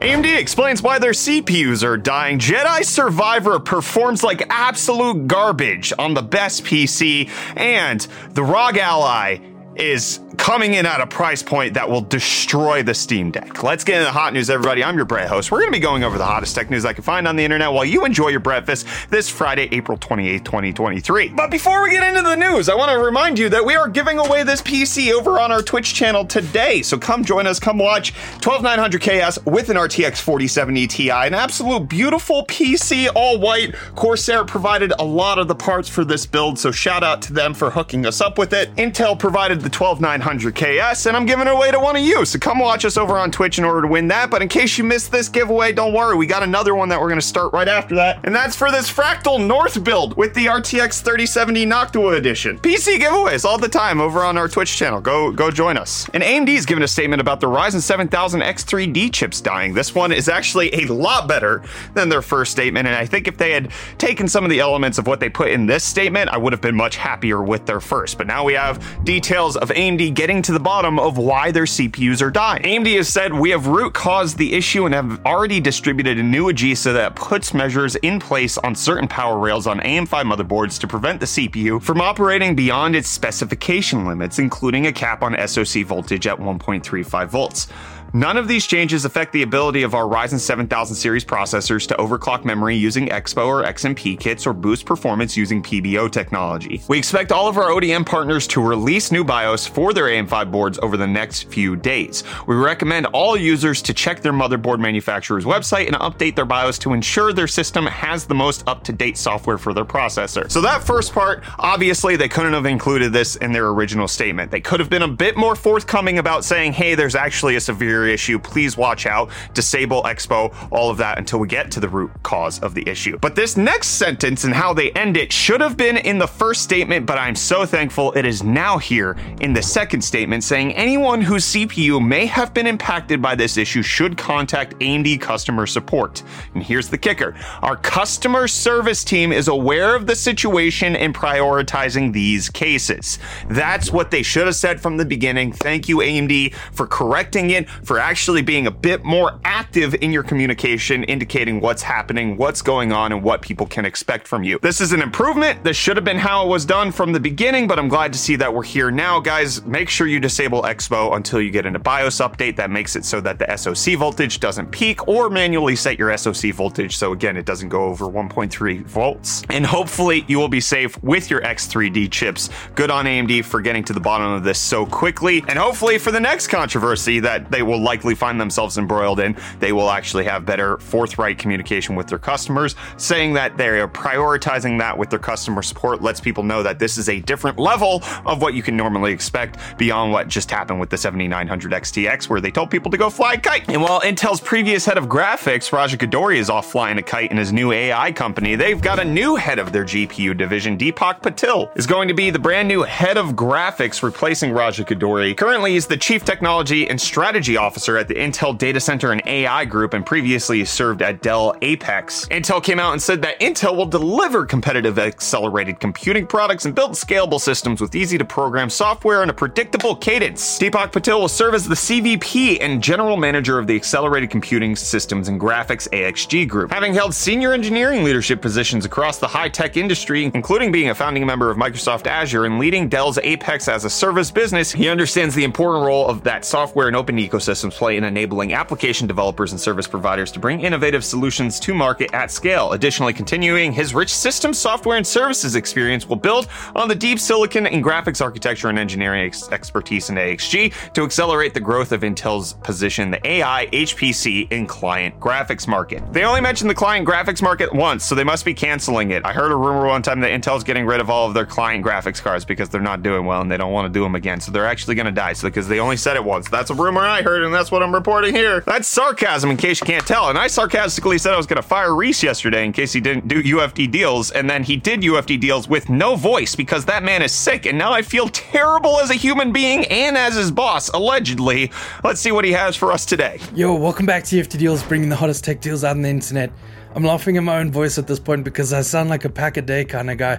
AMD explains why their CPUs are dying. Jedi Survivor performs like absolute garbage on the best PC, and the ROG Ally is coming in at a price point that will destroy the Steam Deck. Let's get into the hot news, everybody. I'm your Brett host. We're going to be going over the hottest tech news I can find on the internet while you enjoy your breakfast this Friday, April 28th, 2023. But before we get into the news, I want to remind you that we are giving away this PC over on our Twitch channel today. So come join us, come watch 12900KS with an RTX 4070 Ti, an absolute beautiful PC, all white. Corsair provided a lot of the parts for this build, so shout out to them for hooking us up with it. Intel provided the 12900 100KS, and I'm giving it away to one of you. So come watch us over on Twitch in order to win that. But in case you missed this giveaway, don't worry, we got another one that we're going to start right after that. And that's for this Fractal North build with the RTX 3070 Noctua edition. PC giveaways all the time over on our Twitch channel. Go go join us. And AMD is giving a statement about the Ryzen 7000 X3D chips dying. This one is actually a lot better than their first statement. And I think if they had taken some of the elements of what they put in this statement, I would have been much happier with their first. But now we have details of AMD getting to the bottom of why their CPUs are dying. AMD has said we have root caused the issue and have already distributed a new AGESA that puts measures in place on certain power rails on AM5 motherboards to prevent the CPU from operating beyond its specification limits, including a cap on SoC voltage at 1.35 volts. None of these changes affect the ability of our Ryzen 7000 series processors to overclock memory using Expo or XMP kits or boost performance using PBO technology. We expect all of our ODM partners to release new BIOS for their AM5 boards over the next few days. We recommend all users to check their motherboard manufacturer's website and update their BIOS to ensure their system has the most up to date software for their processor. So, that first part, obviously, they couldn't have included this in their original statement. They could have been a bit more forthcoming about saying, hey, there's actually a severe issue. Please watch out, disable Expo, all of that until we get to the root cause of the issue. But this next sentence and how they end it should have been in the first statement, but I'm so thankful it is now here in the second statement saying anyone whose CPU may have been impacted by this issue should contact AMD customer support. And here's the kicker our customer service team is aware of the situation and prioritizing these cases. That's what they should have said from the beginning. Thank you, AMD, for correcting it, for actually being a bit more active in your communication, indicating what's happening, what's going on, and what people can expect from you. This is an improvement. This should have been how it was done from the beginning, but I'm glad to see that we're here now. Guys, make sure you disable Expo until you get in a BIOS update that makes it so that the SoC voltage doesn't peak or manually set your SoC voltage so again it doesn't go over 1.3 volts. And hopefully you will be safe with your X3D chips. Good on AMD for getting to the bottom of this so quickly. And hopefully for the next controversy that they will likely find themselves embroiled in, they will actually have better forthright communication with their customers, saying that they are prioritizing that with their customer support lets people know that this is a different level of what you can normally expect beyond what just happened with the 7900 XTX, where they told people to go fly a kite. And while Intel's previous head of graphics, Raja Koduri, is off flying a kite in his new AI company, they've got a new head of their GPU division, Deepak Patil, is going to be the brand new head of graphics, replacing Raja Koduri. Currently, he's the chief technology and strategy officer at the Intel Data Center and AI Group, and previously served at Dell Apex. Intel came out and said that Intel will deliver competitive accelerated computing products and build scalable systems with easy to program software and a predictable cadence. Deepak Patil will serve as the CVP and general manager of the Accelerated Computing Systems and Graphics AXG Group. Having held senior engineering leadership positions across the high tech industry, including being a founding member of Microsoft Azure and leading Dell's Apex as a service business, he understands the important role of that software and open play in enabling application developers and service providers to bring innovative solutions to market at scale. Additionally, continuing his rich system software and services experience will build on the deep silicon and graphics architecture and engineering ex- expertise in AXG to accelerate the growth of Intel's position in the AI, HPC, and client graphics market. They only mentioned the client graphics market once, so they must be canceling it. I heard a rumor one time that Intel's getting rid of all of their client graphics cards because they're not doing well and they don't want to do them again. So they're actually going to die. So because they only said it once. That's a rumor I heard, and that's what I'm reporting here. That's sarcasm, in case you can't tell. And I sarcastically said I was going to fire Reece yesterday in case he didn't do UFD deals, and then he did UFD deals with no voice because that man is sick, and now I feel terrible as a human being and as his boss, allegedly. Let's see what he has for us today. Yo, welcome back to UFD Deals, bringing the hottest tech deals out on the internet. I'm laughing at my own voice at this point because I sound like a pack a day kind of guy.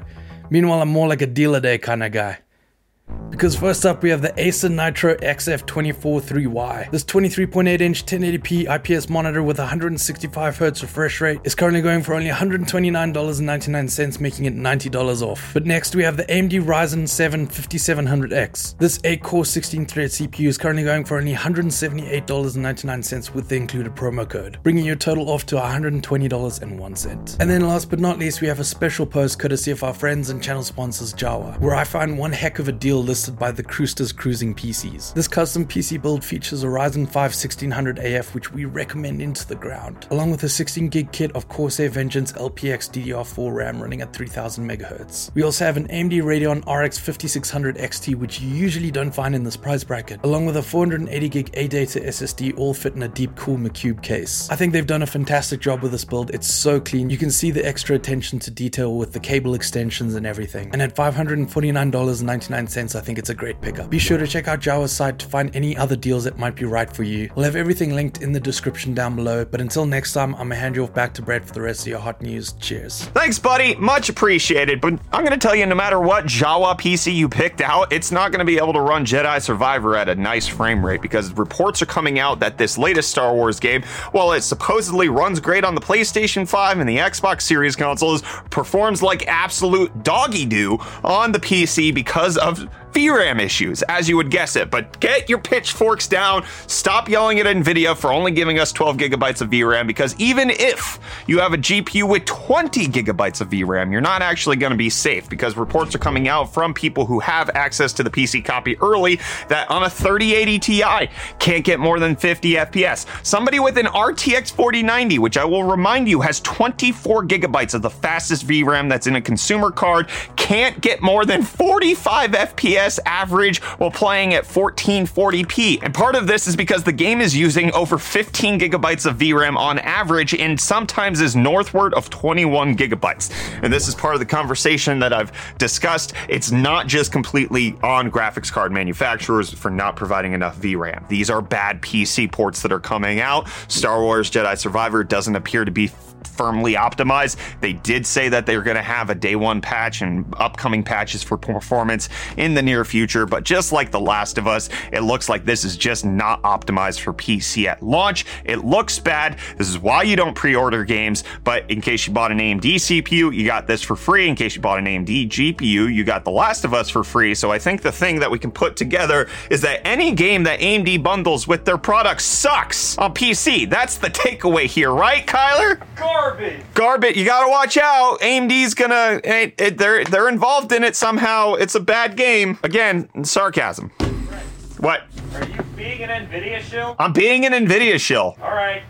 Meanwhile, I'm more like a deal a day kind of guy. Because first up, we have the Acer Nitro XF243Y. This 23.8 inch 1080p IPS monitor with 165Hz refresh rate is currently going for only $129.99, making it $90 off. But next, we have the AMD Ryzen 7 5700X. This 8 core 16 thread CPU is currently going for only $178.99 with the included promo code, bringing your total off to $120.01. And then last but not least, we have a special post courtesy of our friends and channel sponsors Jawa, where I find one heck of a deal listed by the Cruisters Cruising PCs. This custom PC build features a Ryzen 5 1600AF, which we recommend into the ground, along with a 16 gig kit of Corsair Vengeance LPX DDR4 RAM running at 3000 MHz. We also have an AMD Radeon RX 5600 XT, which you usually don't find in this price bracket, along with a 480 gig ADATA SSD, all fit in a DeepCool Macube case. I think they've done a fantastic job with this build. It's so clean. You can see the extra attention to detail with the cable extensions and everything. And at $549.99, I think it's a great pickup. Be sure to check out Jawa's site to find any other deals that might be right for you. We'll have everything linked in the description down below. But until next time, I'm gonna hand you off back to Brett for the rest of your hot news. Cheers. Thanks, buddy. Much appreciated. But I'm to tell you no matter what Jawa PC you picked out, it's not to be able to run Jedi Survivor at a nice frame rate because reports are coming out that this latest Star Wars game, while it supposedly runs great on the PlayStation 5 and the Xbox Series consoles, performs like absolute doggy do on the PC because of VRAM issues, as you would guess it. But get your pitchforks down. Stop yelling at NVIDIA for only giving us 12 gigabytes of VRAM because even if you have a GPU with 20 gigabytes of VRAM, you're not actually going to be safe because reports are coming out from people who have access to the PC copy early that on a 3080 Ti can't get more than 50 FPS. Somebody with an RTX 4090, which I will remind you has 24 gigabytes of the fastest VRAM that's in a consumer card, can't get more than 45 FPS average while playing at 1440p. And part of this is because the game is using over 15 gigabytes of VRAM on average and sometimes is northward of 21 gigabytes. And this is part of the conversation that I've discussed. It's not just completely on graphics card manufacturers for not providing enough VRAM. These are bad PC ports that are coming out. Star Wars Jedi Survivor doesn't appear to be firmly optimized. They did say that they're going to have a day one patch and upcoming patches for performance in the near future, but just like The Last of Us, it looks like this is just not optimized for PC at launch. It looks bad. This is why you don't pre order games, but in case you bought an AMD CPU, you got this for free. In case you bought an AMD GPU, you got The Last of Us for free. So I think the thing that we can put together is that any game that AMD bundles with their product sucks on PC. That's the takeaway here, right, Kyler? Garbage. Garbage, you gotta watch out. AMD's gonna, it, it, they're they're involved in it somehow. It's a bad game. Again, sarcasm. What? Are you being an Nvidia shill? I'm being an Nvidia shill. All right.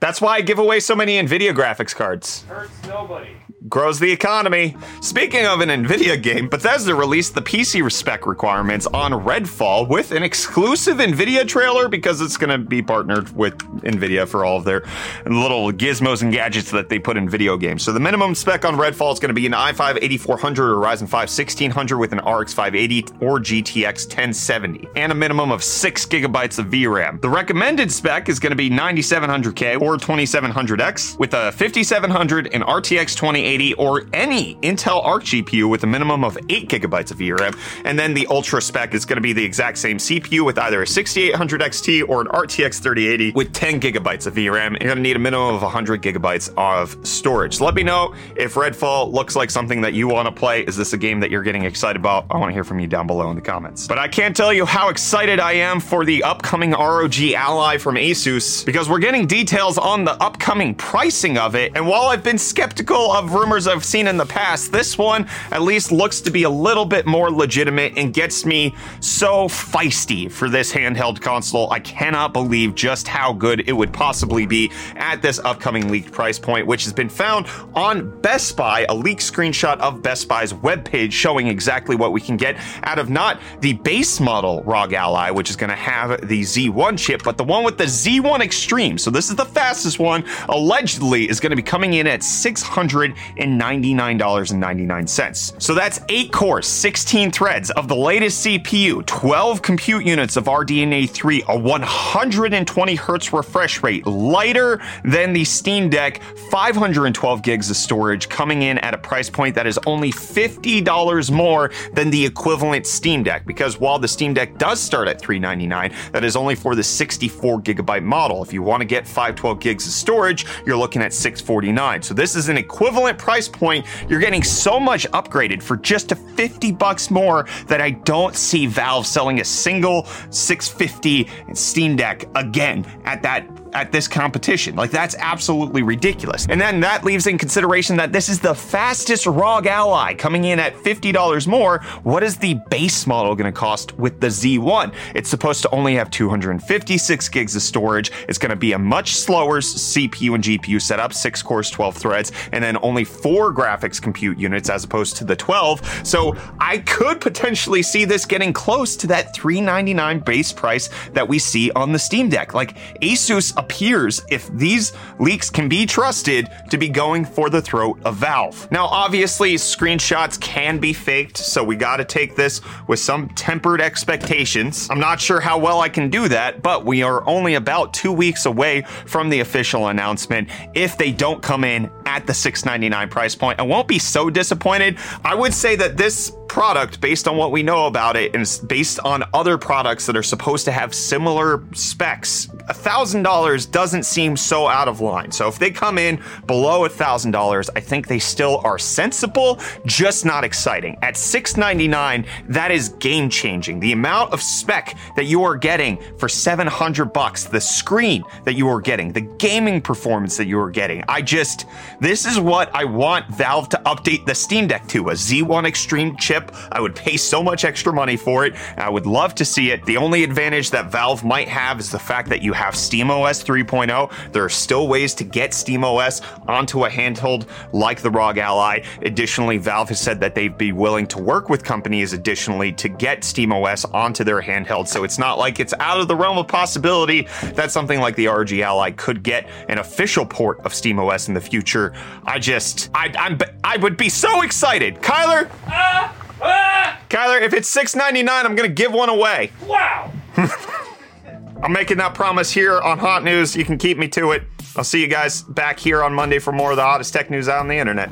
That's why I give away so many Nvidia graphics cards. Hurts nobody. Grows the economy. Speaking of an Nvidia game, Bethesda released the PC spec requirements on Redfall with an exclusive Nvidia trailer because it's going to be partnered with Nvidia for all of their little gizmos and gadgets that they put in video games. So the minimum spec on Redfall is going to be an i5 8400 or Ryzen 5 1600 with an RX 580 or GTX 1070 and a minimum of 6 gigabytes of VRAM. The recommended spec is going to be 9700K or 2700X with a 5700 and RTX 2080 or any Intel Arc GPU with a minimum of 8 gigabytes of VRAM. And then the Ultra spec is going to be the exact same CPU with either a 6800 XT or an RTX 3080 with 10 gigabytes of VRAM. You're going to need a minimum of 100 gigabytes of storage. Let me know if Redfall looks like something that you want to play. Is this a game that you're getting excited about? I want to hear from you down below in the comments. But I can't tell you how excited I am for the upcoming ROG Ally from Asus because we're getting details on the upcoming pricing of it. And while I've been skeptical of rumors I've seen in the past, this one at least looks to be a little bit more legitimate and gets me so feisty for this handheld console. I cannot believe just how good it would possibly be at this upcoming leaked price point, which has been found on Best Buy, a leaked screenshot of Best Buy's webpage showing exactly what we can get out of not the base model ROG Ally, which is going to have the Z1 chip, but the one with the Z1 Extreme. So this is the fastest one, allegedly is going to be coming in at $699.99. So that's 8 cores, 16 threads of the latest CPU, 12 compute units of RDNA 3, a 120 hertz refresh rate, lighter than the Steam Deck, 512 gigs of storage, coming in at a price point that is only $50 more than the equivalent Steam Deck. Because while the Steam Deck does start at 399, that is only for the 64 gigabyte model. If you want to get 512 gigs of storage, you're looking at 649. So this is an equivalent price point. You're getting so much upgraded for just a 50 bucks more that I don't see Valve selling a single 650 Steam Deck again at that at this competition. Like that's absolutely ridiculous. And then that leaves in consideration that this is the fastest ROG Ally coming in at $50 more. What is the base model going to cost with the Z1? It's supposed to only have 256 gigs of storage. It's going to be a much slower CPU and GPU setup, 6 cores, 12 threads, and then only 4 graphics compute units as opposed to the 12. So I could potentially see this getting close to that 399 base price that we see on the Steam Deck. Like Asus appears, if these leaks can be trusted, to be going for the throat of Valve. Now, obviously, screenshots can be faked, so we got to take this with some tempered expectations. I'm not sure how well I can do that, but we are only about two weeks away from the official announcement. If they don't come in at the 699 price point, I won't be so disappointed. I would say that this product, based on what we know about it, and based on other products that are supposed to have similar specs, $1,000 doesn't seem so out of line. So if they come in below $1,000, I think they still are sensible, just not exciting. At 699, that is game changing. The amount of spec that you are getting for 700 bucks, the screen that you are getting, the gaming performance that you are getting. I just, this is what I want Valve to update the Steam Deck to a Z1 Extreme chip I would pay so much extra money for it. I would love to see it. The only advantage that Valve might have is the fact that you have SteamOS 3.0. There are still ways to get SteamOS onto a handheld like the ROG Ally. Additionally, Valve has said that they'd be willing to work with companies additionally to get SteamOS onto their handheld. So it's not like it's out of the realm of possibility that something like the ROG Ally could get an official port of SteamOS in the future. I just, I, I'm, I would be so excited. Kyler, Ah! Ah! Kyler, if it's six ninety nine, I'm gonna give one away. Wow! I'm making that promise here on Hot News. You can keep me to it. I'll see you guys back here on Monday for more of the hottest tech news out on the internet.